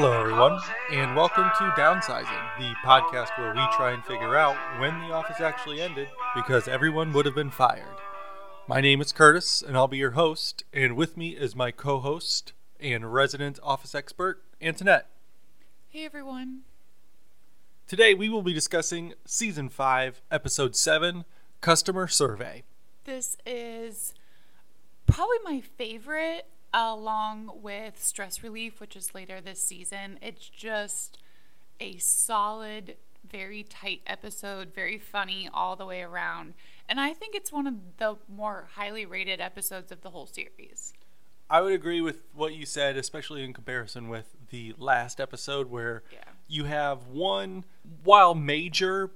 Hello, everyone, and welcome to Downsizing, the podcast where we try and figure out when the office actually ended because everyone would have been fired. My name is Curtis, and I'll be your host, and with me is my co host and resident office expert, Antoinette. Hey everyone. Today we will be discussing Season 5, Episode 7 Customer Survey. This is probably my favorite along with Stress Relief, which is later this season. It's just a solid, very tight episode, very funny all the way around. And I think it's one of the more highly rated episodes of the whole series. I would agree with what you said, especially in comparison with the last episode where Yeah. you have one, while major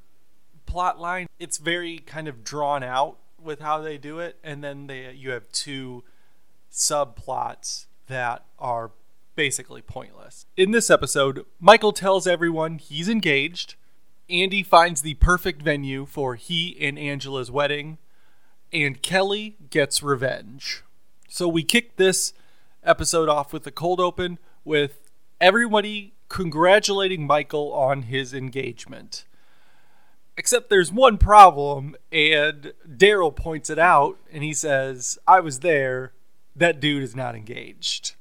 plot line, it's very kind of drawn out with how they do it, and then they you have two subplots that are basically pointless. In this episode, Michael tells everyone he's engaged. Andy finds the perfect venue for he and Angela's wedding, and Kelly gets revenge. So we kick this episode off with a cold open with everybody congratulating Michael on his engagement. Except there's one problem, and Darryl points it out, and he says, I was there. That dude is not engaged.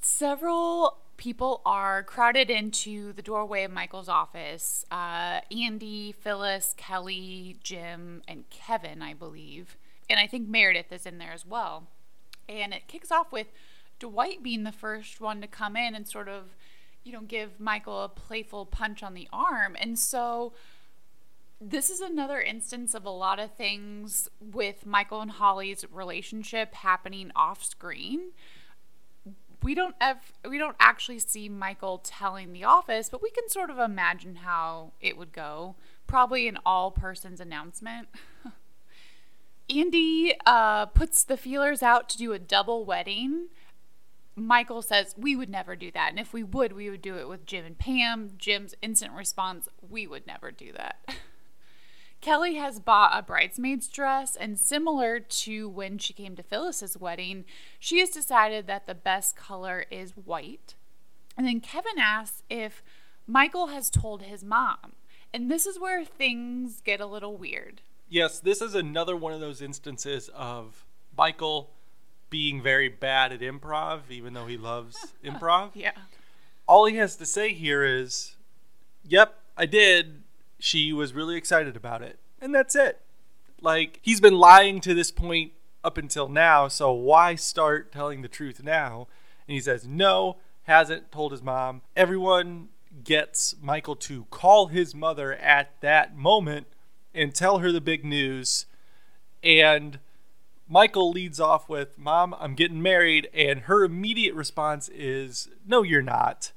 Several people are crowded into the doorway of Michael's office. Uh, Andy, Phyllis, Kelly, Jim, and Kevin, I believe. And I think Meredith is in there as well. And it kicks off with Dwight being the first one to come in and sort of, you know, give Michael a playful punch on the arm. And so this is another instance of a lot of things with Michael and Holly's relationship happening off screen. We don't we don't actually see Michael telling the office, but we can sort of imagine how it would go. Probably an all persons announcement. Andy uh, puts the feelers out to do a double wedding. Michael says, We would never do that. And if we would, we would do it with Jim and Pam. Jim's instant response, We would never do that. Kelly has bought a bridesmaid's dress, and similar to when she came to Phyllis's wedding, she has decided that the best color is white. And then Kevin asks if Michael has told his mom. And this is where things get a little weird. Yes, this is another one of those instances of Michael being very bad at improv, even though he loves improv. Yeah. All he has to say here is, Yep, I did. She was really excited about it. And that's it. Like, he's been lying to this point up until now, so why start telling the truth now? And he says, No, hasn't told his mom. Everyone gets Michael to call his mother at that moment and tell her the big news. And Michael leads off with, Mom, I'm getting married. And her immediate response is, No, you're not.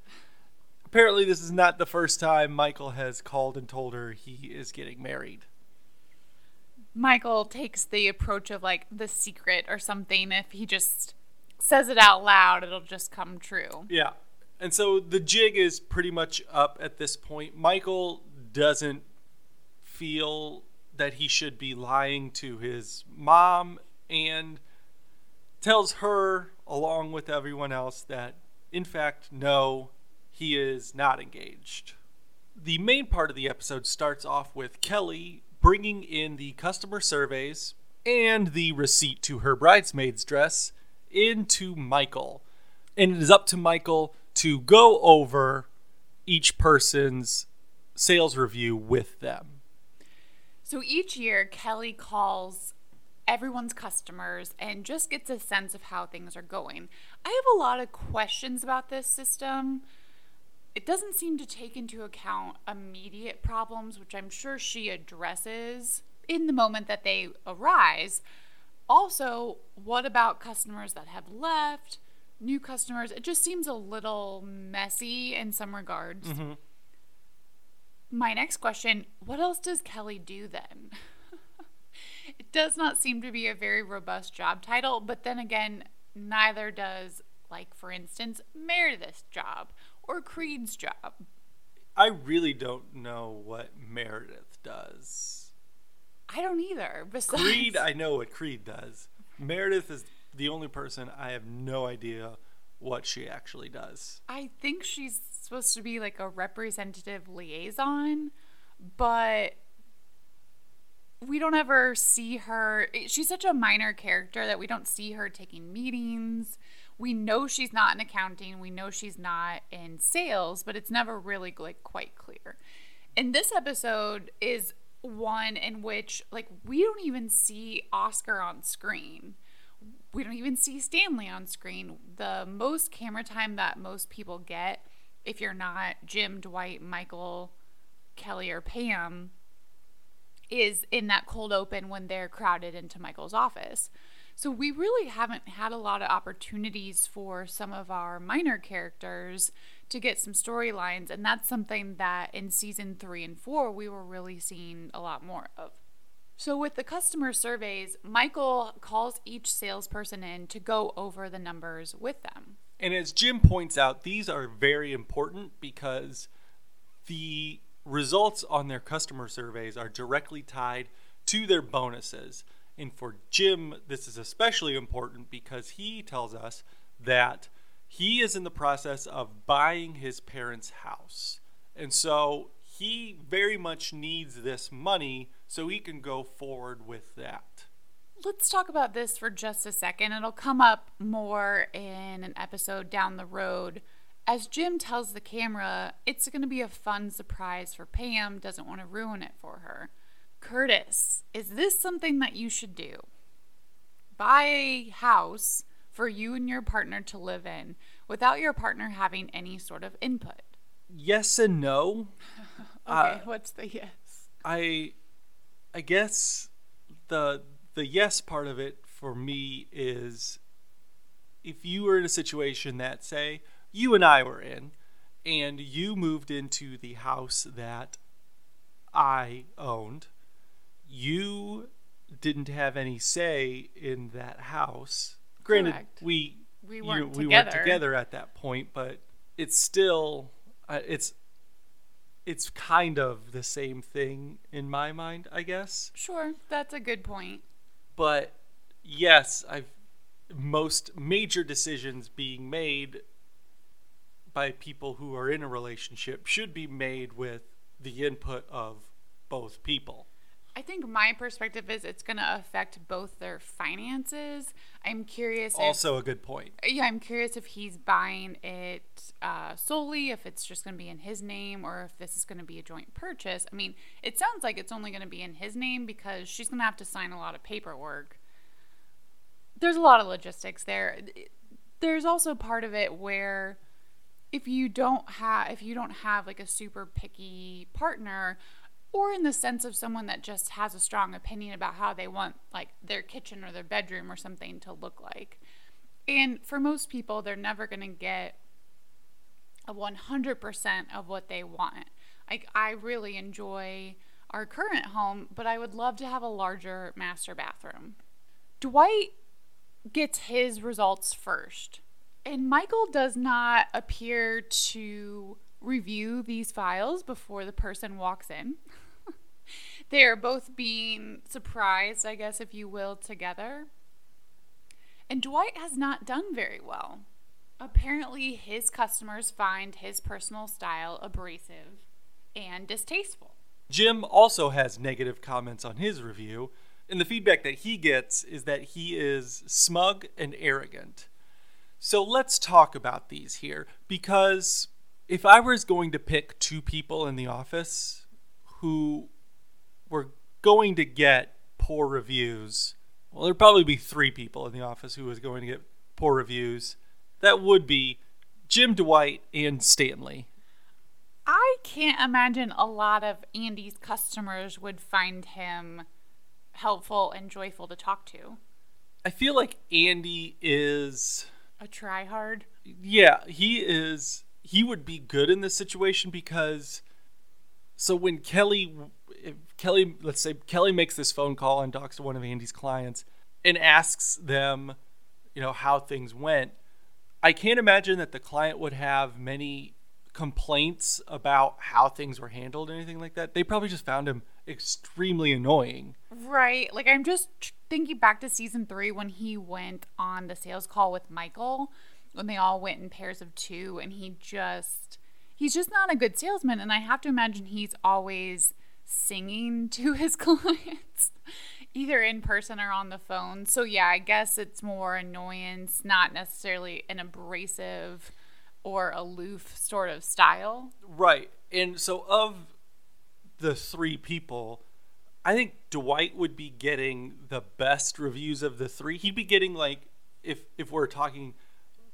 Apparently, this is not the first time Michael has called and told her he is getting married. Michael takes the approach of like the secret or something. If he just says it out loud, it'll just come true. Yeah. And so the jig is pretty much up at this point. Michael doesn't feel that he should be lying to his mom and tells her, along with everyone else, that in fact, no, he is not engaged. The main part of the episode starts off with Kelly bringing in the customer surveys and the receipt to her bridesmaid's dress into Michael. And it is up to Michael to go over each person's sales review with them. So each year, Kelly calls everyone's customers and just gets a sense of how things are going. I have a lot of questions about this system. It doesn't seem to take into account immediate problems, which I'm sure she addresses in the moment that they arise. Also, what about customers that have left? New customers? It just seems a little messy in some regards. Mm-hmm. My next question what else does Kelly do then? it does not seem to be a very robust job title, but then again, neither does, like, for instance, Meredith's job or Creed's job. I really don't know what Meredith does. I don't either. Besides, Creed, I know what Creed does. Meredith is the only person I have no idea what she actually does. I think she's supposed to be like a representative liaison, but we don't ever see her. She's such a minor character that we don't see her taking meetings. We know she's not in accounting. We know she's not in sales, but it's never really like quite clear. And this episode is one in which like we don't even see Oscar on screen. We don't even see Stanley on screen. The most camera time that most people get if you're not Jim, Dwight, Michael, Kelly or Pam is in that cold open when they're crowded into Michael's office. So we really haven't had a lot of opportunities for some of our minor characters to get some storylines. And that's something that in season three and four, we were really seeing a lot more of. So, with the customer surveys, Michael calls each salesperson in to go over the numbers with them. And as Jim points out, these are very important because the results on their customer surveys are directly tied to their bonuses. And for Jim, this is especially important because he tells us that he is in the process of buying his parents' house. And so he very much needs this money so he can go forward with that. Let's talk about this for just a second. It'll come up more in an episode down the road. As Jim tells the camera, it's going to be a fun surprise for Pam, doesn't want to ruin it for her. Curtis, is this something that you should do? Buy a house for you and your partner to live in without your partner having any sort of input? Yes and no. okay, uh, what's the yes? I I guess the the yes part of it for me is if you were in a situation that say you and I were in and you moved into the house that I owned, you didn't have any say in that house granted, Correct. we we weren't you, we together. weren't together at that point, but it's still uh, it's it's kind of the same thing in my mind, I guess. Sure, that's a good point. But yes, I've most major decisions being made by people who are in a relationship should be made with the input of both people. I think my perspective is it's going to affect both their finances. I'm curious. Also, if, a good point. Yeah, I'm curious if he's buying it uh, solely, if it's just going to be in his name, or if this is going to be a joint purchase. I mean, it sounds like it's only going to be in his name because she's going to have to sign a lot of paperwork. There's a lot of logistics there. There's also part of it where if you don't have if you don't have like a super picky partner or in the sense of someone that just has a strong opinion about how they want like their kitchen or their bedroom or something to look like. And for most people, they're never going to get a 100% of what they want. Like I really enjoy our current home, but I would love to have a larger master bathroom. Dwight gets his results first. And Michael does not appear to review these files before the person walks in. They are both being surprised, I guess, if you will, together. And Dwight has not done very well. Apparently, his customers find his personal style abrasive and distasteful. Jim also has negative comments on his review, and the feedback that he gets is that he is smug and arrogant. So let's talk about these here because if I was going to pick two people in the office who were going to get poor reviews, well, there'd probably be three people in the office who was going to get poor reviews. That would be Jim Dwight and Stanley. I can't imagine a lot of Andy's customers would find him helpful and joyful to talk to. I feel like Andy is a try hard. Yeah, he is. He would be good in this situation because so when Kelly Kelly, let's say Kelly makes this phone call and talks to one of Andy's clients and asks them, you know, how things went. I can't imagine that the client would have many complaints about how things were handled or anything like that. They probably just found him extremely annoying. Right. Like I'm just thinking back to season 3 when he went on the sales call with Michael when they all went in pairs of two and he just he's just not a good salesman and I have to imagine he's always singing to his clients either in person or on the phone. So yeah, I guess it's more annoyance, not necessarily an abrasive or aloof sort of style. Right. And so of the three people, I think Dwight would be getting the best reviews of the three. He'd be getting like if if we're talking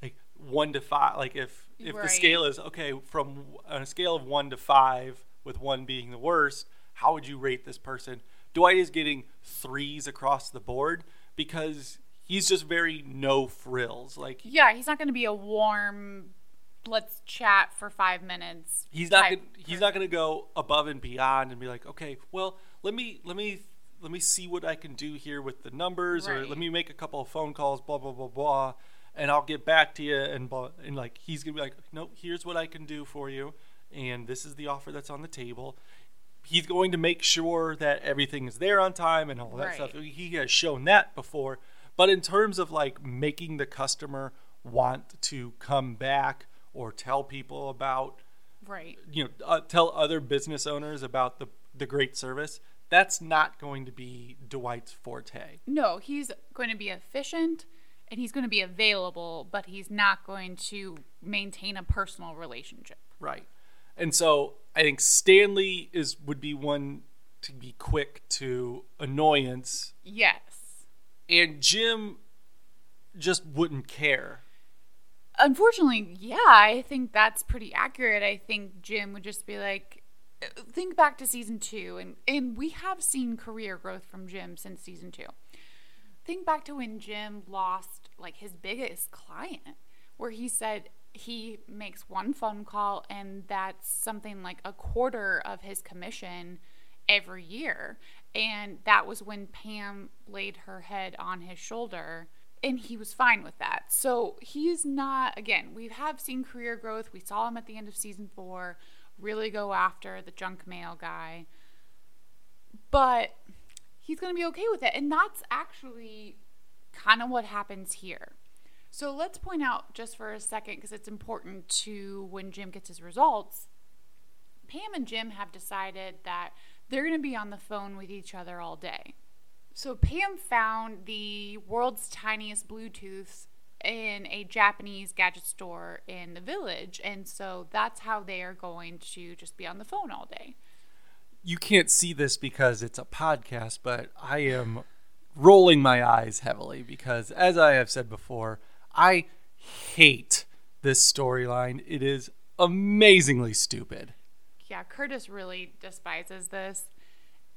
like 1 to 5, like if if Right. the scale is okay from on a scale of 1 to 5 with 1 being the worst, how would you rate this person? Dwight is getting threes across the board because he's just very no frills. Like Yeah, he's not going to be a warm let's chat for 5 minutes. he's not gonna, he's not going to go above and beyond and be like, okay, well, let me let me let me see what I can do here with the numbers, or let me make a couple of phone calls, blah blah blah blah, and I'll get back to you. And and like he's gonna be like, no, here's what I can do for you, and this is the offer that's on the table. He's going to make sure that everything is there on time and all that Right. stuff. He has shown that before, but in terms of like making the customer want to come back or tell people about Right. you know uh, tell other business owners about the the great service that's not going to be dwight's forte No, he's going to be efficient and he's going to be available, but he's not going to maintain a personal relationship. right and so i think stanley is would be one to be quick to annoyance Yes. and jim just wouldn't care Unfortunately, yeah, I think that's pretty accurate. I think Jim would just be like, think back to season two, and, and we have seen career growth from Jim since season two. Think back to when Jim lost like his biggest client, where he said he makes one phone call and that's something like a quarter of his commission every year. And that was when Pam laid her head on his shoulder and he was fine with that. So he's not again, we have seen career growth. We saw him at the end of season 4 really go after the junk mail guy. But he's going to be okay with it. And that's actually kind of what happens here. So let's point out just for a second because it's important to when Jim gets his results. Pam and Jim have decided that they're going to be on the phone with each other all day. So Pam found the world's tiniest Bluetooth in a Japanese gadget store in the village, and so that's how they are going to just be on the phone all day. You can't see this because it's a podcast but i am rolling my eyes heavily because as i have said before i hate this storyline it is amazingly stupid Yeah, Curtis really despises this.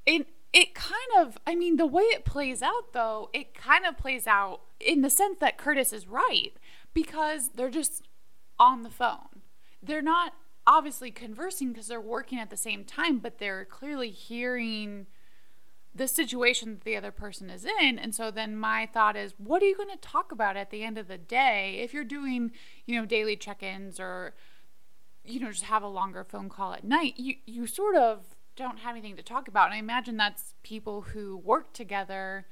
It it kind of I mean the way it plays out though, it kind of plays out in the sense that Curtis is right because they're just on the phone. They're not obviously conversing because they're working at the same time, but they're clearly hearing the situation that the other person is in. And so then my thought is, what are you going to talk about at the end of the day if you're doing, you know, daily check-ins or you know, just have a longer phone call at night, you you sort of don't have anything to talk about. And I imagine that's people who work together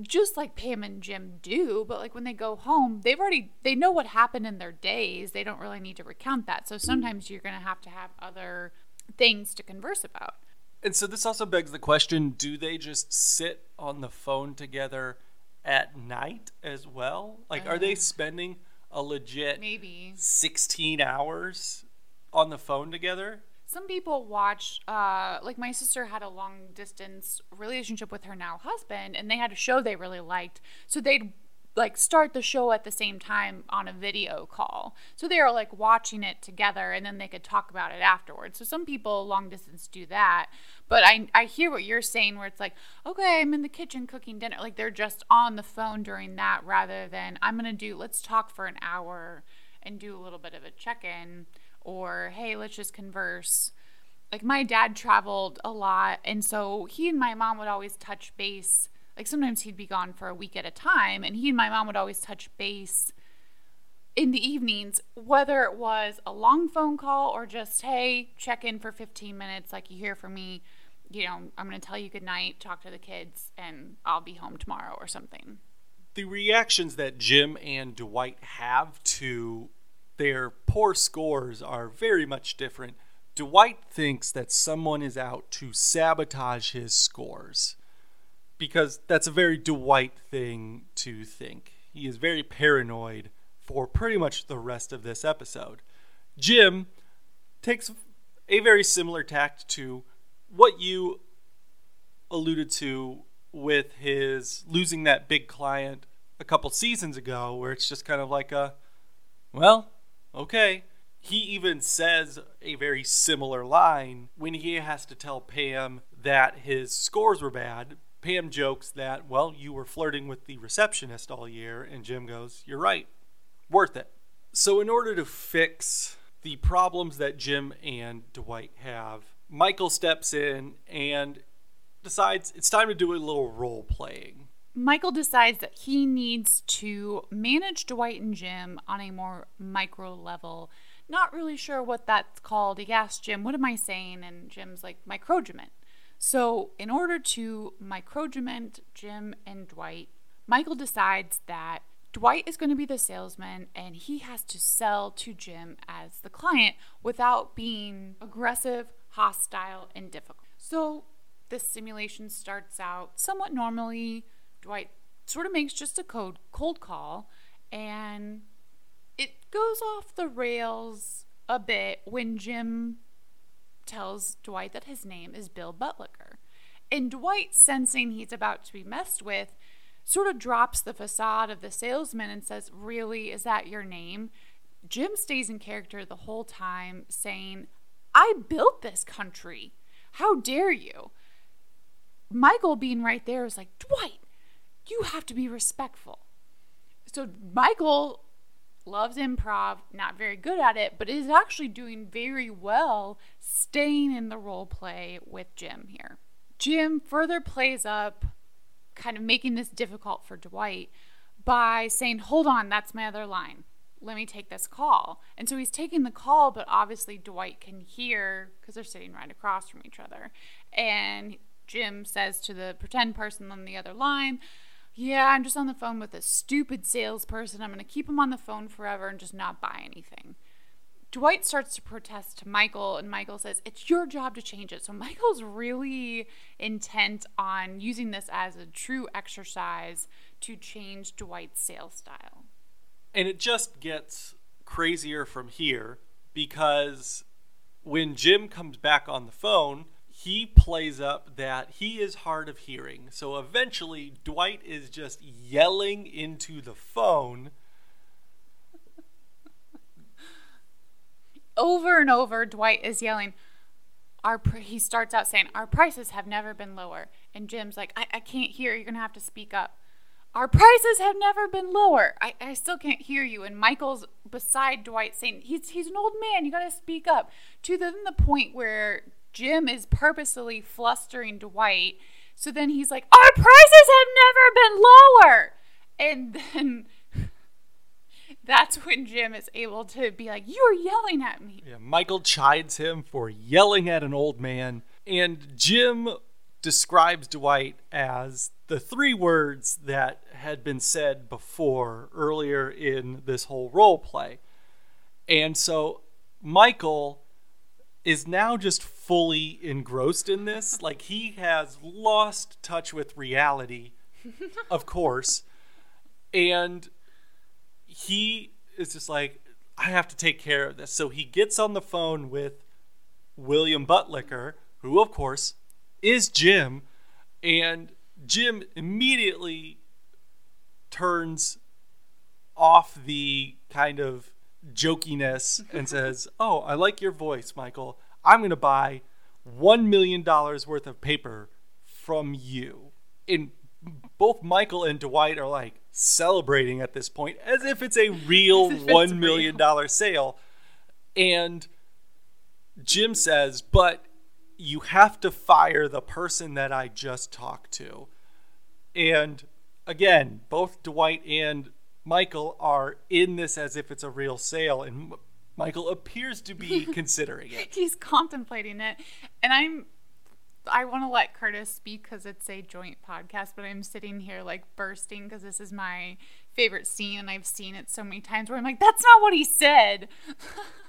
just like Pam and Jim do, but like when they go home, they've already they know what happened in their days. They don't really need to recount that. So sometimes you're going to have to have other things to converse about. And so this also begs the question do they just sit on the phone together at night as well? Like, are they uh-huh. spending a legit Maybe 16 hours on the phone together? Some people watch uh like my sister had a long distance relationship with her now husband and they had a show they really liked. So they'd like start the show at the same time on a video call. So they were like watching it together and then they could talk about it afterwards. So some people long distance do that. But i i hear what you're saying where it's like okay i'm in the kitchen cooking dinner. Like they're just on the phone during that rather than i'm gonna do let's talk for an hour and do a little bit of a check-in or hey let's just converse. Like my dad traveled a lot and so he and my mom would always touch base. Like sometimes he'd be gone for a week at a time and he and my mom would always touch base in the evenings whether it was a long phone call or just hey check in for 15 minutes like you hear from me you know i'm going to tell you good night talk to the kids and i'll be home tomorrow or something. The reactions that Jim and Dwight have to their poor scores are very much different. Dwight thinks that someone is out to sabotage his scores because that's a very Dwight thing to think. He is very paranoid for pretty much the rest of this episode. Jim takes a very similar tact to what you alluded to with his losing that big client a couple seasons ago, where it's just kind of like a, well, okay. He even says a very similar line when he has to tell Pam that his scores were bad. Pam jokes that, well, you were flirting with the receptionist all year, and Jim goes, You're right, worth it. So, in order to fix the problems that Jim and Dwight have, Michael steps in and decides it's time to do a little role playing. Michael decides that he needs to manage Dwight and Jim on a more micro level. Not really sure what that's called. He asks Jim, What am I saying? And Jim's like, Microgement. So, in order to microgement Jim and Dwight, Michael decides that Dwight is going to be the salesman and he has to sell to Jim as the client without being aggressive, hostile, and difficult. So, this simulation starts out somewhat normally. Dwight sort of makes just a code cold call and it goes off the rails a bit when Jim tells Dwight that his name is Bill Buttlicker. And Dwight, sensing he's about to be messed with, sort of drops the facade of the salesman and says, Really, is that your name? Jim stays in character the whole time, saying, I built this country. How dare you? Michael being right there is like, Dwight, you have to be respectful. So Michael loves improv, not very good at it, but is actually doing very well staying in the role play with Jim here. Jim further plays up, kind of making this difficult for Dwight by saying, Hold on, that's my other line. Let me take this call. And so he's taking the call, but obviously Dwight can hear because they're sitting right across from each other. And Jim says to the pretend person on the other line, Yeah, I'm just on the phone with a stupid salesperson. I'm going to keep him on the phone forever and just not buy anything. Dwight starts to protest to Michael, and Michael says, It's your job to change it. So Michael's really intent on using this as a true exercise to change Dwight's sales style. And it just gets crazier from here because when Jim comes back on the phone, he plays up that he is hard of hearing. So eventually, Dwight is just yelling into the phone. over and over, Dwight is yelling. Our pr-, he starts out saying, "Our prices have never been lower," and Jim's like, "I, I can't hear. You're gonna have to speak up." Our prices have never been lower. I, I still can't hear you. And Michael's beside Dwight saying, he's, he's an old man. You got to speak up. To the, the point where Jim is purposely flustering Dwight. So then he's like, Our prices have never been lower. And then that's when Jim is able to be like, You're yelling at me. Yeah, Michael chides him for yelling at an old man. And Jim describes Dwight as the three words that had been said before earlier in this whole role play. And so Michael is now just fully engrossed in this. Like he has lost touch with reality, of course. And he is just like, I have to take care of this. So he gets on the phone with William Buttlicker, who, of course, is Jim. And Jim immediately turns off the kind of jokiness and says, Oh, I like your voice, Michael. I'm going to buy $1 million worth of paper from you. And both Michael and Dwight are like celebrating at this point as if it's a real $1 million sale. And Jim says, But you have to fire the person that I just talked to. And again, both Dwight and Michael are in this as if it's a real sale, and Michael appears to be considering it. He's contemplating it. And I'm I want to let Curtis speak because it's a joint podcast, but I'm sitting here like bursting because this is my favorite scene and I've seen it so many times where I'm like, that's not what he said.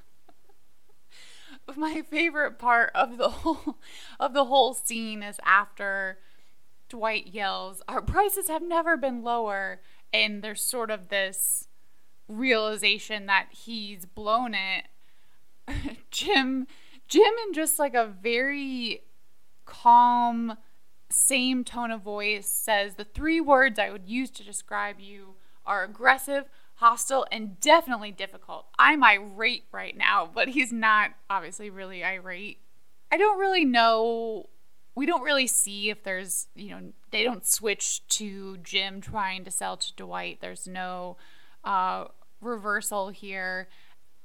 my favorite part of the whole of the whole scene is after Dwight yells, "Our prices have never been lower," and there's sort of this realization that he's blown it. Jim, Jim, in just like a very calm, same tone of voice, says the three words I would use to describe you are aggressive, hostile, and definitely difficult. I'm irate right now, but he's not obviously really irate. I don't really know. We don't really see if there's, you know, they don't switch to Jim trying to sell to Dwight. There's no uh, reversal here.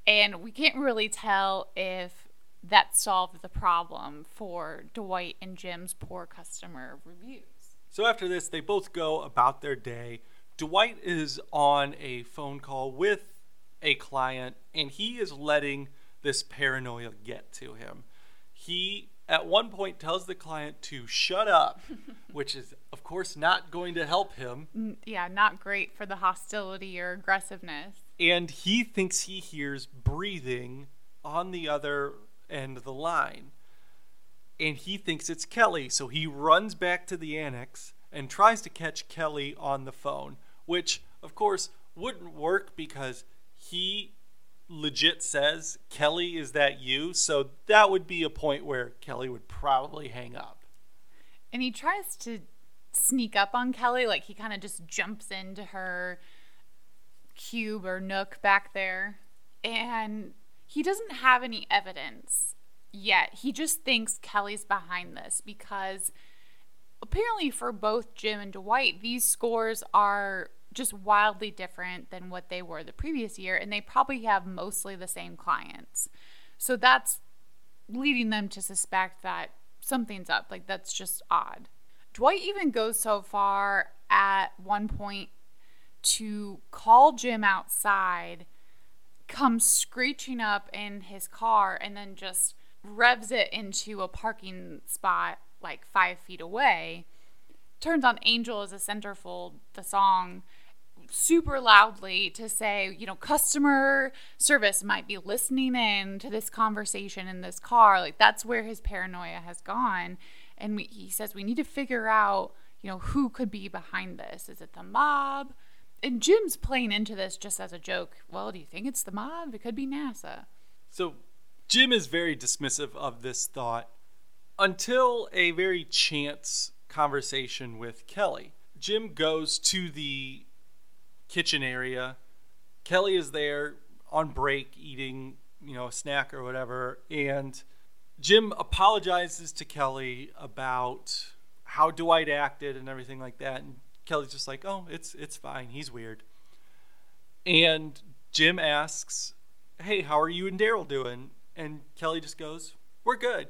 And we can't really tell if that solved the problem for Dwight and Jim's poor customer reviews. So after this, they both go about their day. Dwight is on a phone call with a client and he is letting this paranoia get to him. He at one point tells the client to shut up, which is of course not going to help him. Yeah, not great for the hostility or aggressiveness. And he thinks he hears breathing on the other end of the line. And he thinks it's Kelly, so he runs back to the annex and tries to catch Kelly on the phone which of course wouldn't work because he legit says, Kelly, is that you? So that would be a point where Kelly would probably hang up. And he tries to sneak up on Kelly, like he kind of just jumps into her cube or nook back there. And he doesn't have any evidence yet. He just thinks Kelly's behind this because apparently for both Jim and Dwight, these scores are just wildly different than what they were the previous year, and they probably have mostly the same clients. So that's leading them to suspect that something's up. Like, that's just odd. Dwight even goes so far at one point to call Jim outside, comes screeching up in his car, and then just revs it into a parking spot like five feet away. Turns on Angel as a centerfold, the song, super loudly to say, you know, customer service might be listening in to this conversation in this car. Like that's where his paranoia has gone. And we, he says we need to figure out, you know, who could be behind this. Is it the mob? And Jim's playing into this just as a joke. Well, do you think it's the mob? It could be NASA. So Jim is very dismissive of this thought until a very chance conversation with Kelly. Jim goes to the kitchen area. Kelly is there on break eating, you know, a snack or whatever, and Jim apologizes to Kelly about how Dwight acted and everything like that, and Kelly's just like, "Oh, it's it's fine. He's weird." And Jim asks, "Hey, how are you and Darryl doing?" And Kelly just goes, "We're good."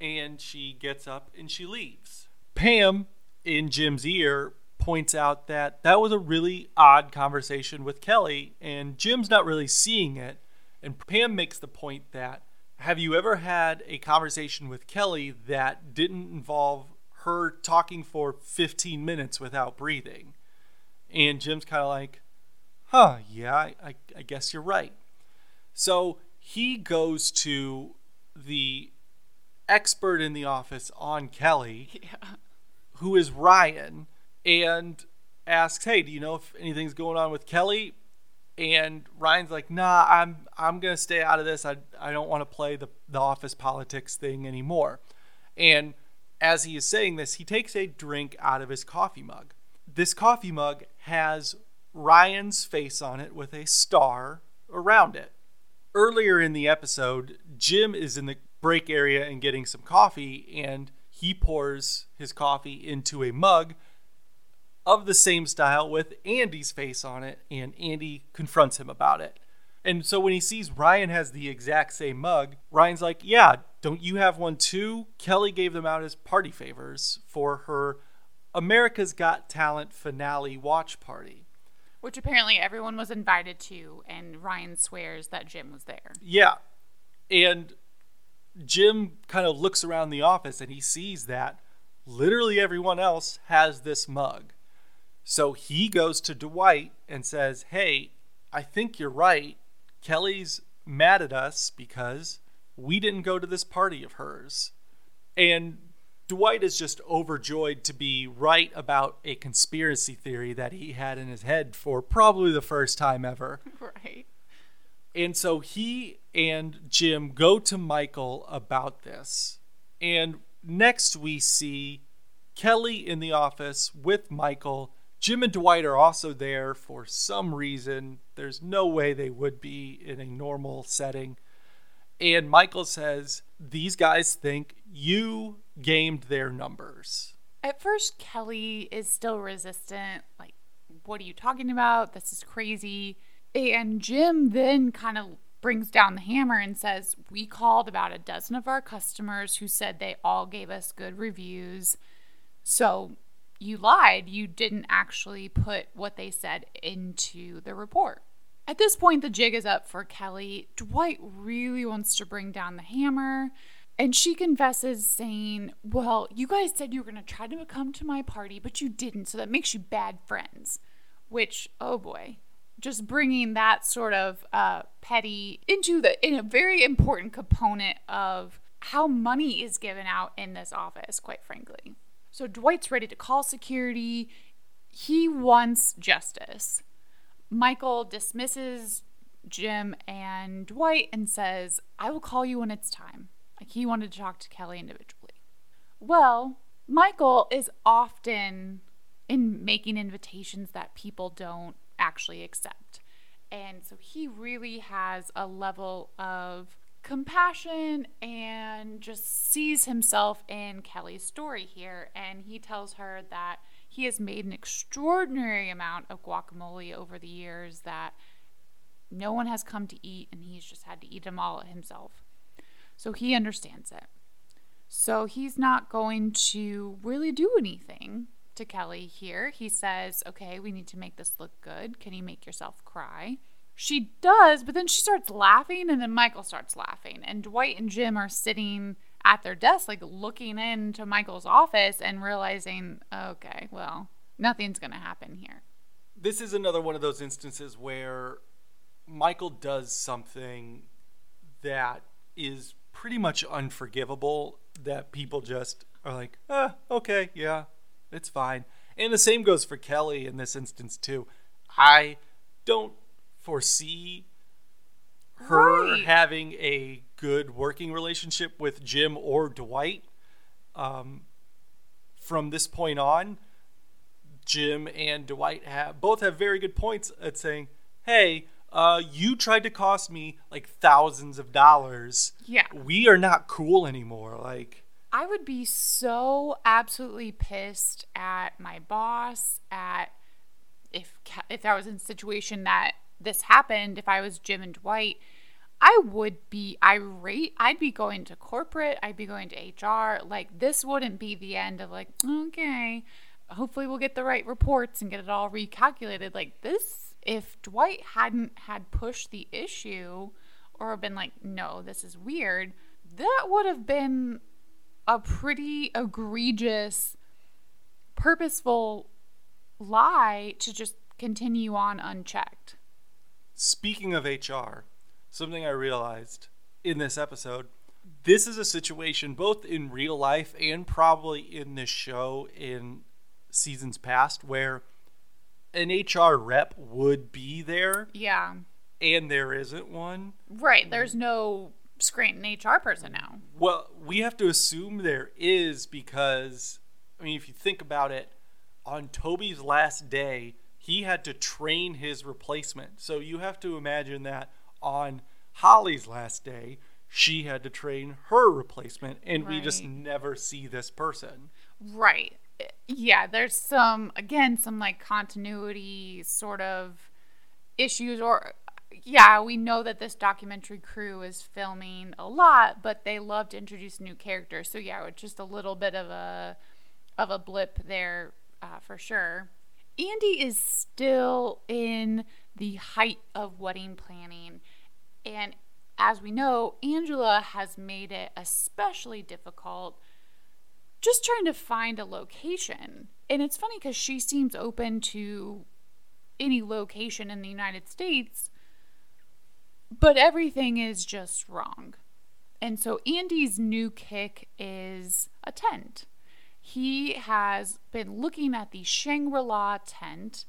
And she gets up and she leaves. Pam in Jim's ear points out that that was a really odd conversation with Kelly, and Jim's not really seeing it. And Pam makes the point that have you ever had a conversation with Kelly that didn't involve her talking for 15 minutes without breathing? And Jim's kind of like, huh, yeah, I, I, guess you're right. So he goes to the expert in the office on Kelly, yeah. who is Ryan, and asks, "Hey, do you know if anything's going on with Kelly?" And Ryan's like, "Nah, I'm I'm gonna stay out of this. I I don't want to play the the office politics thing anymore." And as he is saying this, he takes a drink out of his coffee mug. This coffee mug has Ryan's face on it with a star around it. Earlier in the episode, Jim is in the break area and getting some coffee, and he pours his coffee into a mug of the same style with Andy's face on it, and Andy confronts him about it. And so when he sees Ryan has the exact same mug, Ryan's like, Yeah, don't you have one too? Kelly gave them out as party favors for her America's Got Talent finale watch party. Which apparently everyone was invited to, and Ryan swears that Jim was there. Yeah. And Jim kind of looks around the office and he sees that literally everyone else has this mug. So he goes to Dwight and says, Hey, I think you're right. Kelly's mad at us because we didn't go to this party of hers. And Dwight is just overjoyed to be right about a conspiracy theory that he had in his head for probably the first time ever. Right. And so he and Jim go to Michael about this. And next we see Kelly in the office with Michael. Jim and Dwight are also there for some reason. There's no way they would be in a normal setting. And Michael says, These guys think you gamed their numbers. At first, Kelly is still resistant. Like, what are you talking about? This is crazy. And Jim then kind of brings down the hammer and says, We called about a dozen of our customers who said they all gave us good reviews. So you lied. You didn't actually put what they said into the report. At this point, the jig is up for Kelly. Dwight really wants to bring down the hammer. And she confesses, saying, Well, you guys said you were going to try to come to my party, but you didn't. So that makes you bad friends. Which, oh boy, just bringing that sort of uh, petty into the in a very important component of how money is given out in this office, quite frankly. So Dwight's ready to call security. He wants justice. Michael dismisses Jim and Dwight and says, I will call you when it's time. Like he wanted to talk to Kelly individually. Well, Michael is often in making invitations that people don't actually accept. And so he really has a level of compassion and just sees himself in Kelly's story here. And he tells her that he has made an extraordinary amount of guacamole over the years that no one has come to eat, and he's just had to eat them all himself. So he understands it. So he's not going to really do anything to Kelly here. He says, Okay, we need to make this look good. Can you make yourself cry? She does, but then she starts laughing, and then Michael starts laughing. And Dwight and Jim are sitting at their desk, like looking into Michael's office and realizing, okay, well, nothing's going to happen here. This is another one of those instances where Michael does something that is pretty much unforgivable that people just are like, ah, okay, yeah, it's fine. And the same goes for Kelly in this instance, too. I don't foresee her right. having a good working relationship with Jim or Dwight. Um, from this point on, Jim and Dwight have both have very good points at saying, "Hey, uh, you tried to cost me like thousands of dollars. Yeah, we are not cool anymore. Like, I would be so absolutely pissed at my boss at if if I was in a situation that this happened, if I was Jim and Dwight, I would be irate. I'd be going to corporate, I'd be going to HR. Like, this wouldn't be the end of, like, okay, hopefully we'll get the right reports and get it all recalculated. Like, this, if Dwight hadn't had pushed the issue or been like, no, this is weird, that would have been a pretty egregious, purposeful lie to just continue on unchecked. Speaking of HR, something I realized in this episode this is a situation both in real life and probably in this show in seasons past where an HR rep would be there. Yeah. And there isn't one. Right. There's no Scranton HR person now. Well, we have to assume there is because, I mean, if you think about it, on Toby's last day, he had to train his replacement. So you have to imagine that on Holly's last day, she had to train her replacement, and right. we just never see this person. Right. Yeah, there's some, again, some like continuity sort of issues, or yeah, we know that this documentary crew is filming a lot, but they love to introduce new characters. So yeah, it's just a little bit of a of a blip there uh, for sure. Andy is still in the height of wedding planning. And as we know, Angela has made it especially difficult just trying to find a location. And it's funny because she seems open to any location in the United States, but everything is just wrong. And so Andy's new kick is a tent. He has been looking at the Shangri-La tent,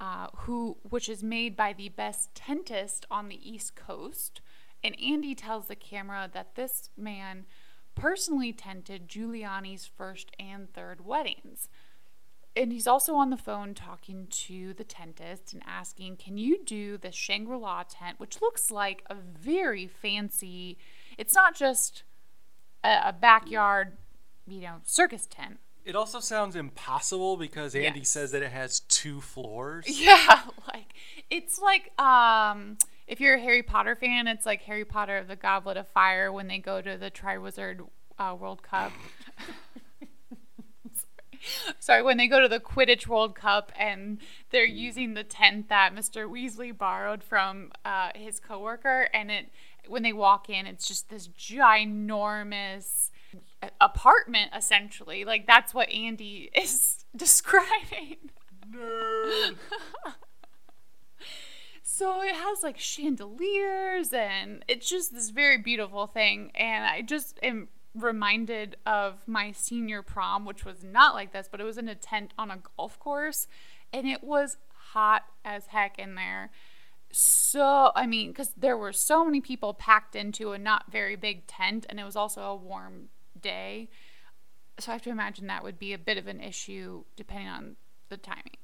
uh, who which is made by the best tentist on the East Coast. And Andy tells the camera that this man personally tented Giuliani's first and third weddings. And he's also on the phone talking to the tentist and asking, Can you do the Shangri La tent, which looks like a very fancy, it's not just a, a backyard, you know, circus tent. It also sounds impossible because Andy Yes. says that it has two floors. Yeah, like it's like um if you're a Harry Potter fan, it's like Harry Potter of the Goblet of Fire when they go to the Triwizard uh, World Cup. Sorry, when they go to the Quidditch World Cup and they're using the tent that Mr. Weasley borrowed from uh, his coworker, and it when they walk in, it's just this ginormous apartment essentially. Like that's what Andy is describing. So it has like chandeliers and it's just this very beautiful thing. And I just am reminded of my senior prom, which was not like this, but it was in a tent on a golf course and it was hot as heck in there. So, I mean, because there were so many people packed into a not very big tent and it was also a warm day. So I have to imagine that would be a bit of an issue depending on the timing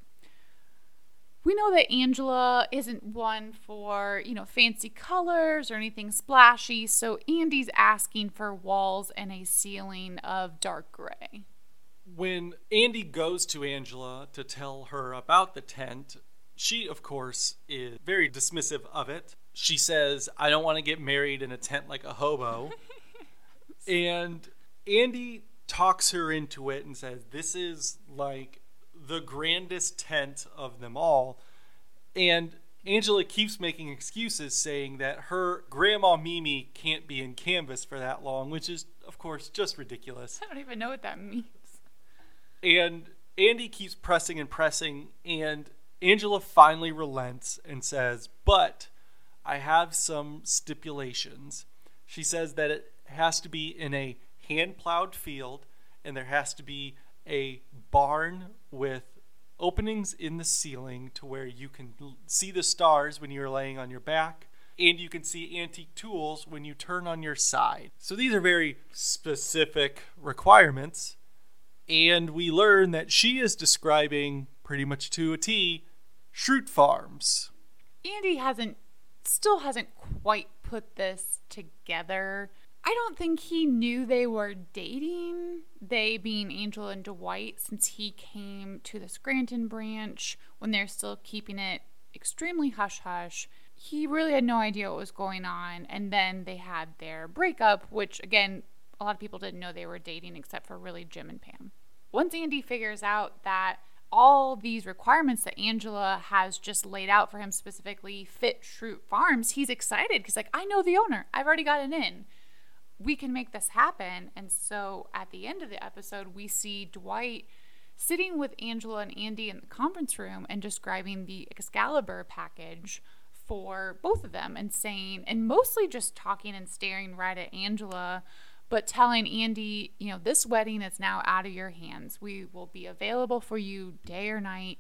we know that Angela isn't one for, you know, fancy colors or anything splashy, so Andy's asking for walls and a ceiling of dark gray. When Andy goes to Angela to tell her about the tent, she, of course, is very dismissive of it. She says, I don't want to get married in a tent like a hobo. and Andy talks her into it and says, This is like the grandest tent of them all. And Angela keeps making excuses saying that her grandma Mimi can't be in canvas for that long, which is, of course, just ridiculous. I don't even know what that means. And Andy keeps pressing and pressing, and Angela finally relents and says, But I have some stipulations. She says that it has to be in a hand plowed field, and there has to be a barn with openings in the ceiling to where you can see the stars when you're laying on your back. And you can see antique tools when you turn on your side. So these are very specific requirements and we learn that she is describing pretty much to a T Schrute Farms. Andy hasn't, still hasn't quite put this together. I don't think he knew they were dating, they being Angela and Dwight, since he came to the Scranton branch when they're still keeping it extremely hush hush. He really had no idea what was going on. And then they had their breakup, which, again, a lot of people didn't know they were dating except for really Jim and Pam. Once Andy figures out that all these requirements that Angela has just laid out for him specifically fit Schrute Farms, he's excited because, like, I know the owner. I've already got it in. We can make this happen. And so at the end of the episode, we see Dwight sitting with Angela and Andy in the conference room and describing the Excalibur package for both of them and saying, and mostly just talking and staring right at Angela, but telling Andy, you know, this wedding is now out of your hands. We will be available for you day or night.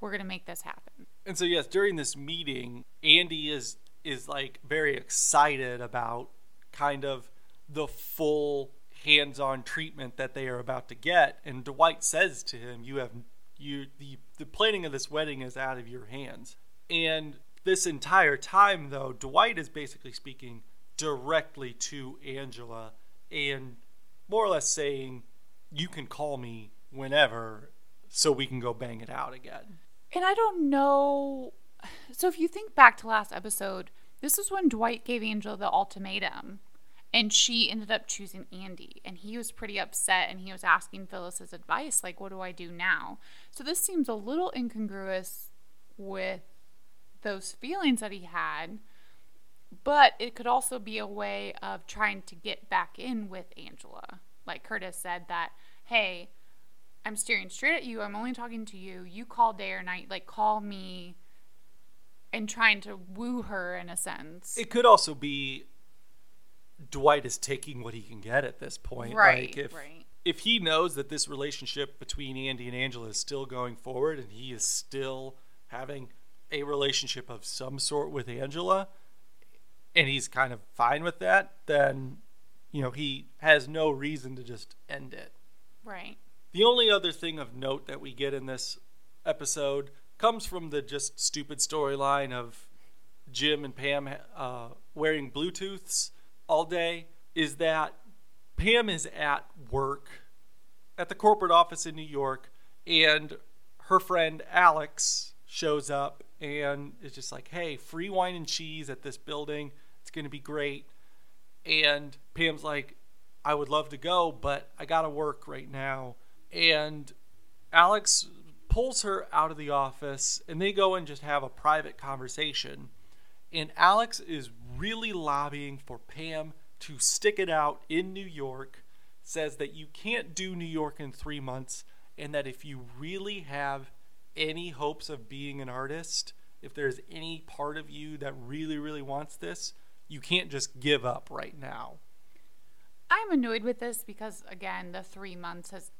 We're going to make this happen. And so yes, during this meeting, Andy is is like very excited about kind of the full hands-on treatment that they are about to get and Dwight says to him, "You have you the the planning of this wedding is out of your hands." And this entire time though, Dwight is basically speaking directly to Angela and more or less saying, "You can call me whenever so we can go bang it out again." And I don't know. So if you think back to last episode, this is when Dwight gave Angela the ultimatum. And she ended up choosing Andy. And he was pretty upset and he was asking Phyllis's advice like, what do I do now? So this seems a little incongruous with those feelings that he had. But it could also be a way of trying to get back in with Angela. Like Curtis said, that, hey, I'm staring straight at you. I'm only talking to you. You call day or night. Like, call me and trying to woo her in a sense. It could also be Dwight is taking what he can get at this point. Right, Like if, right. If he knows that this relationship between Andy and Angela is still going forward and he is still having a relationship of some sort with Angela and he's kind of fine with that, then, you know, he has no reason to just end it. right. The only other thing of note that we get in this episode comes from the just stupid storyline of Jim and Pam uh, wearing Bluetooths all day. Is that Pam is at work at the corporate office in New York, and her friend Alex shows up and is just like, hey, free wine and cheese at this building. It's going to be great. And Pam's like, I would love to go, but I got to work right now. And Alex pulls her out of the office and they go and just have a private conversation. And Alex is really lobbying for Pam to stick it out in New York, says that you can't do New York in three months, and that if you really have any hopes of being an artist, if there's any part of you that really, really wants this, you can't just give up right now. I'm annoyed with this because, again, the three months has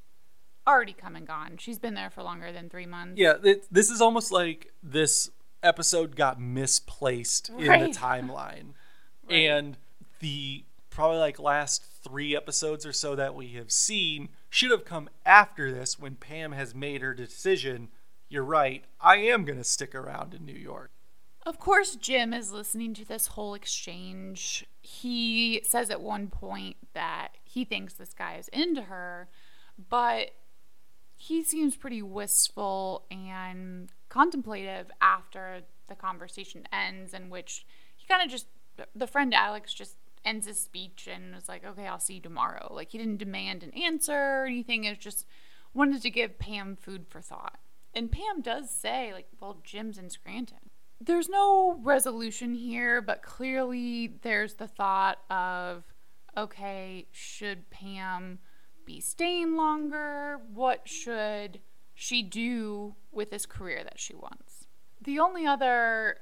already come and gone. She's been there for longer than three months. Yeah, it, this is almost like this episode got misplaced in the timeline. Right. And the probably like last three episodes or so that we have seen should have come after this when Pam has made her decision. You're right, I am going to stick around in New York. Of course, Jim is listening to this whole exchange. He says at one point that he thinks this guy is into her, but he seems pretty wistful and contemplative after the conversation ends, in which he kind of just, the friend Alex just ends his speech and was like, okay, I'll see you tomorrow. Like, he didn't demand an answer or anything. It was just wanted to give Pam food for thought. And Pam does say, like, well, Jim's in Scranton there's no resolution here, but clearly there's the thought of okay, should Pam be staying longer? What should she do with this career that she wants? The only other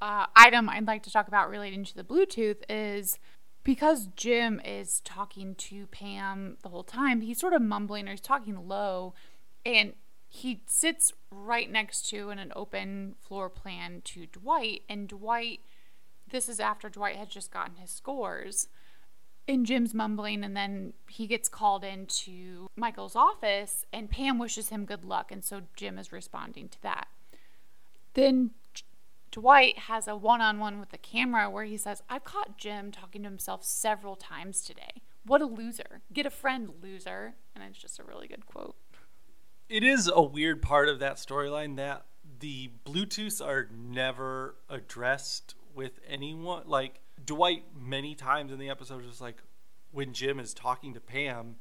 uh, item I'd like to talk about relating to the Bluetooth is because Jim is talking to Pam the whole time, he's sort of mumbling or he's talking low, and he sits right next to in an open floor plan to Dwight, and Dwight, this is after Dwight has just gotten his scores. And Jim's mumbling, and then he gets called into Michael's office, and Pam wishes him good luck, and so Jim is responding to that. Then Dwight has a one on one with the camera where he says, I've caught Jim talking to himself several times today. What a loser. Get a friend, loser. And it's just a really good quote. It is a weird part of that storyline that the Bluetooths are never addressed with anyone. Like Dwight, many times in the episode, is like when Jim is talking to Pam,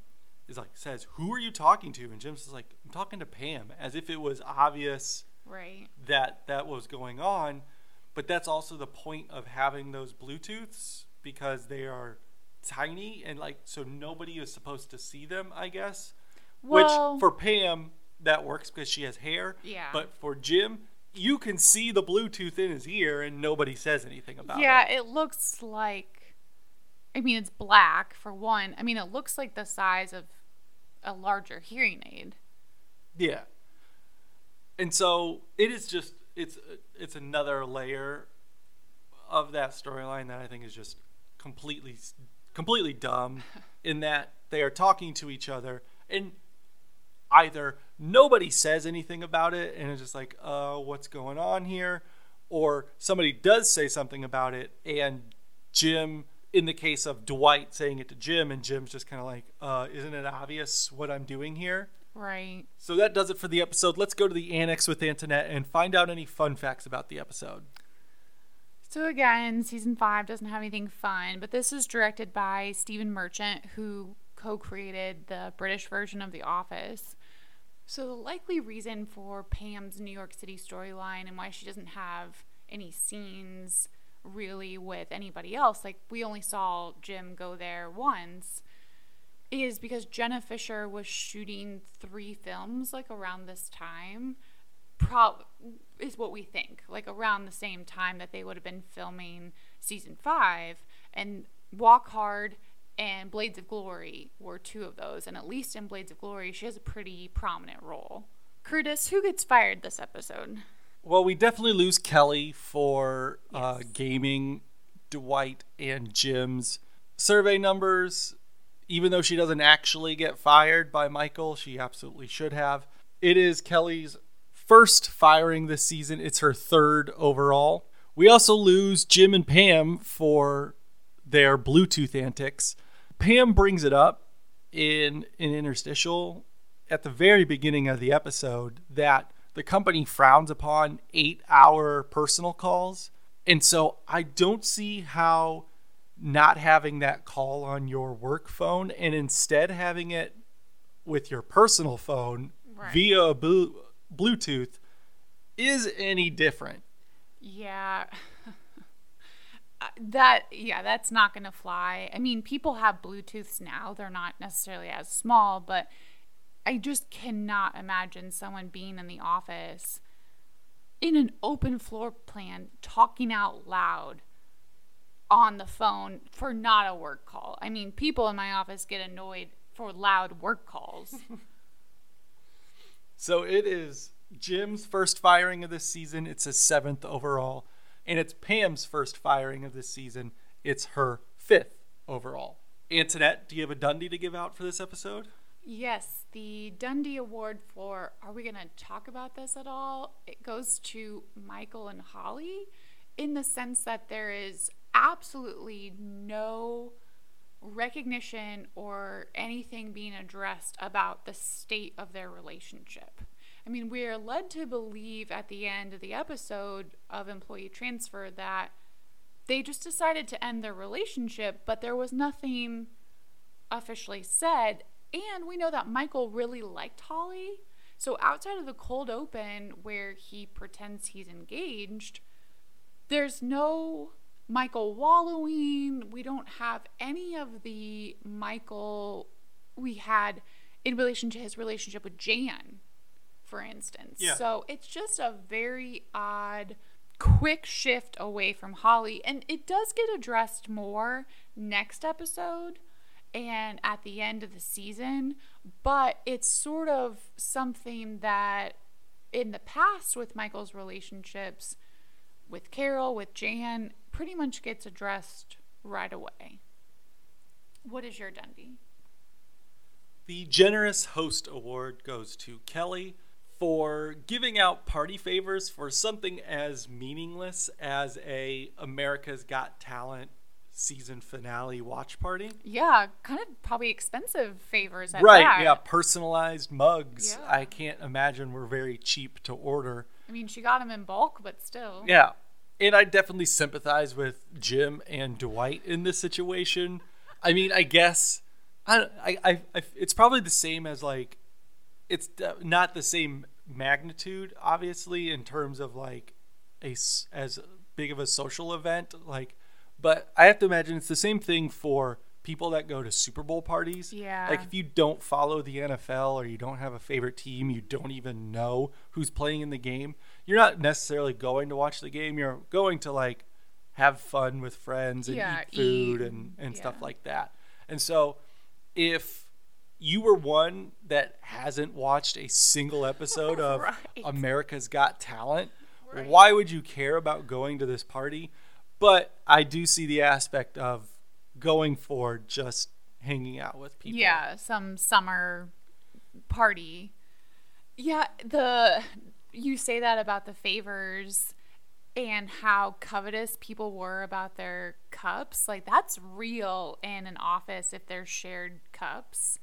is like says, "Who are you talking to?" And Jim's just like, "I'm talking to Pam," as if it was obvious Right. that that was going on. But that's also the point of having those Bluetooths because they are tiny and like so nobody is supposed to see them, I guess. Well- Which for Pam that works because she has hair. Yeah. But for Jim, you can see the Bluetooth in his ear and nobody says anything about Yeah, it. Yeah, it looks like. I mean, it's black for one. I mean, it looks like the size of a larger hearing aid. Yeah. And so it is just it's it's another layer of that storyline that I think is just completely completely dumb in that they are talking to each other and either nobody says anything about it and it's just like uh what's going on here or somebody does say something about it and Jim in the case of Dwight saying it to Jim and Jim's just kind of like uh isn't it obvious what I'm doing here Right. so that does it for the episode. Let's go to the annex with Antoinette and find out any fun facts about the episode. So again, season five doesn't have anything fun, but this is directed by Stephen Merchant, who co-created the British version of The Office. So the likely reason for Pam's New York City storyline and why she doesn't have any scenes really with anybody else. Like we only saw Jim go there once is because Jenna Fischer was shooting three films like around this time. Pro is what we think, like around the same time that they would have been filming season five, and Walk Hard and Blades of Glory were two of those. And at least in Blades of Glory, she has a pretty prominent role. Curtis, who gets fired this episode? Well, we definitely lose Kelly for uh, gaming Dwight and Jim's survey numbers. Even though she doesn't actually get fired by Michael, she absolutely should have. It is Kelly's first firing this season, it's her third overall. We also lose Jim and Pam for their Bluetooth antics. Pam brings it up in an interstitial at the very beginning of the episode that the company frowns upon eight hour personal calls. And so I don't see how not having that call on your work phone and instead having it with your personal phone Right. via Bluetooth is any different. Yeah. Uh, that yeah, that's not going to fly. I mean, people have Bluetooths now. They're not necessarily as small, but I just cannot imagine someone being in the office in an open floor plan talking out loud on the phone for not a work call. I mean, people in my office get annoyed for loud work calls. So it is Jim's first firing of this season. It's his seventh overall. And it's Pam's first firing of this season. It's her fifth overall. Antoinette, do you have a Dundie to give out for this episode? Yes, the Dundie Award for are we going to talk about this at all? It goes to Michael and Holly in the sense that there is absolutely no recognition or anything being addressed about the state of their relationship. I mean, we are led to believe at the end of the episode of employee transfer that they just decided to end their relationship, but there was nothing officially said. And we know that Michael really liked Holly. So outside of the cold open where he pretends he's engaged, there's no Michael wallowing. We don't have any of the Michael we had in relation to his relationship with Jan, for instance. Yeah. So it's just a very odd, quick shift away from Holly. And it does get addressed more next episode and at the end of the season, but it's sort of something that in the past with Michael's relationships with Carol, with Jan, pretty much gets addressed right away. What is your Dundie? The Generous Host Award goes to Kelly for giving out party favors for something as meaningless as a America's Got Talent season finale watch party. Yeah, kind of probably expensive favors at right, that. yeah, personalized mugs. Yeah. I can't imagine were very cheap to order. I mean, she got them in bulk, but still. Yeah. And I definitely sympathize with Jim and Dwight in this situation. I mean, I guess I, I, I, I it's probably the same as like, it's not the same magnitude, obviously, in terms of like a as big of a social event. Like, but I have to imagine it's the same thing for people that go to Super Bowl parties. Yeah. Like if you don't follow the NFL or you don't have a favorite team, you don't even know who's playing in the game. You're not necessarily going to watch the game. You're going to like have fun with friends and Yeah, eat food eat, and, and stuff like that. And so if you were one that hasn't watched a single episode of Right. America's Got Talent, Right. why would you care about going to this party? But I do see the aspect of going for just hanging out with people. Yeah, some summer party. Yeah, the you say that about the favors and how covetous people were about their cups. Like that's real in an office if there's shared cups.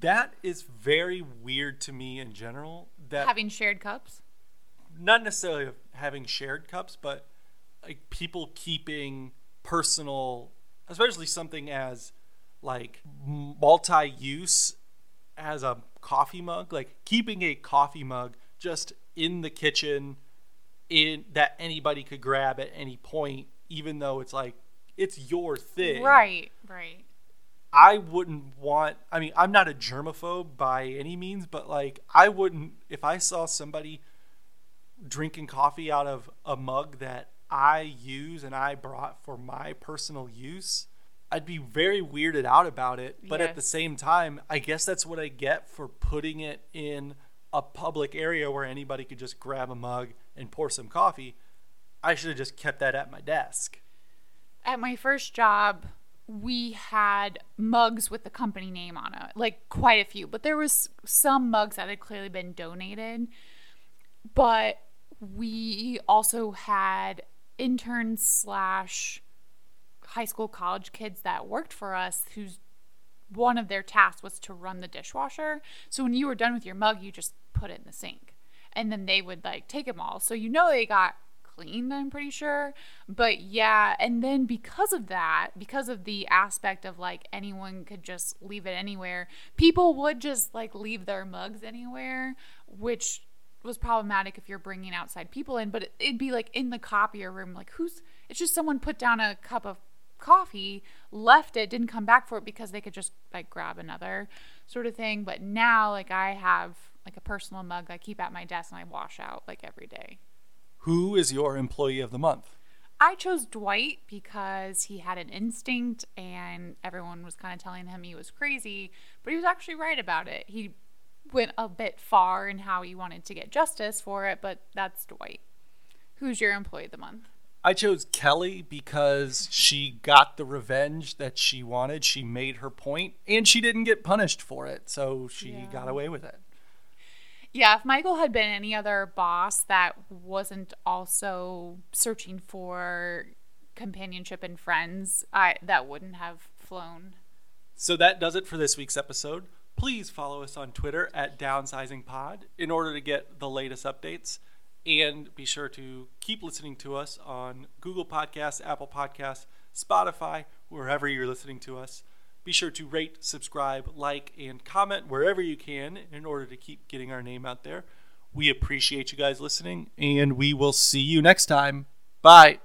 That is very weird to me in general. That Having shared cups. not necessarily having shared cups, but like people keeping personal, especially something as like multi-use as a coffee mug, like keeping a coffee mug just in the kitchen in that anybody could grab at any point, even though it's like it's your thing. Right, right. I wouldn't want. I mean, I'm not a germaphobe by any means, but like, I wouldn't if I saw somebody drinking coffee out of a mug that I use and I brought for my personal use. I'd be very weirded out about it, but at the same time, I guess that's what I get for putting it in a public area where anybody could just grab a mug and pour some coffee. I should have just kept that at my desk. At my first job, we had mugs with the company name on it, like quite a few, but there was some mugs that had clearly been donated. But we also had interns slash high school college kids that worked for us whose one of their tasks was to run the dishwasher. So when you were done with your mug, you just put it in the sink. And then they would like take them all. So you know they got cleaned, I'm pretty sure. But yeah, and then because of that, because of the aspect of like anyone could just leave it anywhere, people would just like leave their mugs anywhere, which was problematic if you're bringing outside people in, but it- it'd be like in the copier room like who's it's just someone put down a cup of coffee, left it, didn't come back for it because they could just like grab another sort of thing. But now, like, I have like a personal mug I keep at my desk and I wash out like every day. Who is your employee of the month? I chose Dwight because he had an instinct and everyone was kind of telling him he was crazy, but he was actually right about it. He went a bit far in how he wanted to get justice for it, but that's Dwight. Who's your employee of the month? I chose Kelly because she got the revenge that she wanted. She made her point and she didn't get punished for it. So she Yeah. got away with it. Yeah, if Michael had been any other boss that wasn't also searching for companionship and friends, I that wouldn't have flown. So that does it for this week's episode. Please follow us on Twitter at DownsizingPod in order to get the latest updates. And be sure to keep listening to us on Google Podcasts, Apple Podcasts, Spotify, wherever you're listening to us. Be sure to rate, subscribe, like, and comment wherever you can in order to keep getting our name out there. We appreciate you guys listening, and we will see you next time. Bye.